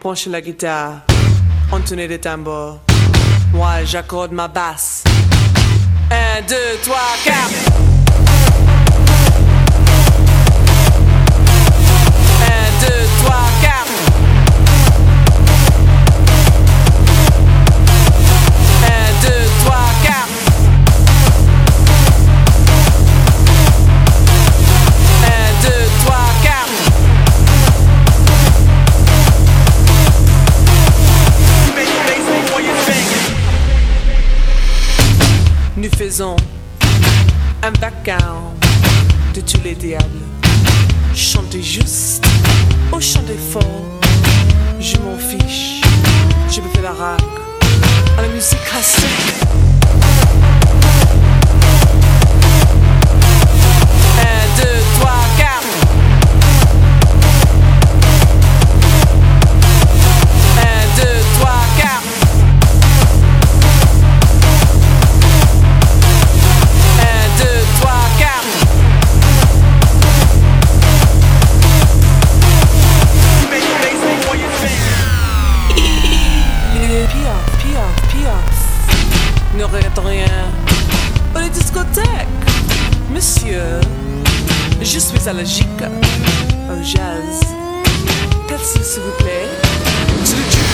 Branchez la guitare, entonez des tambours. Moi, j'accorde ma basse. Un, deux, trois, quatre. Un background de tous les diables. Chantez juste ou chantez fort, je m'en fiche. Je me fais la rag à la musique. Ne regrette rien. Oh, les discothèques. Monsieur, je suis allergique au jazz. Pepsi, s'il vous plaît.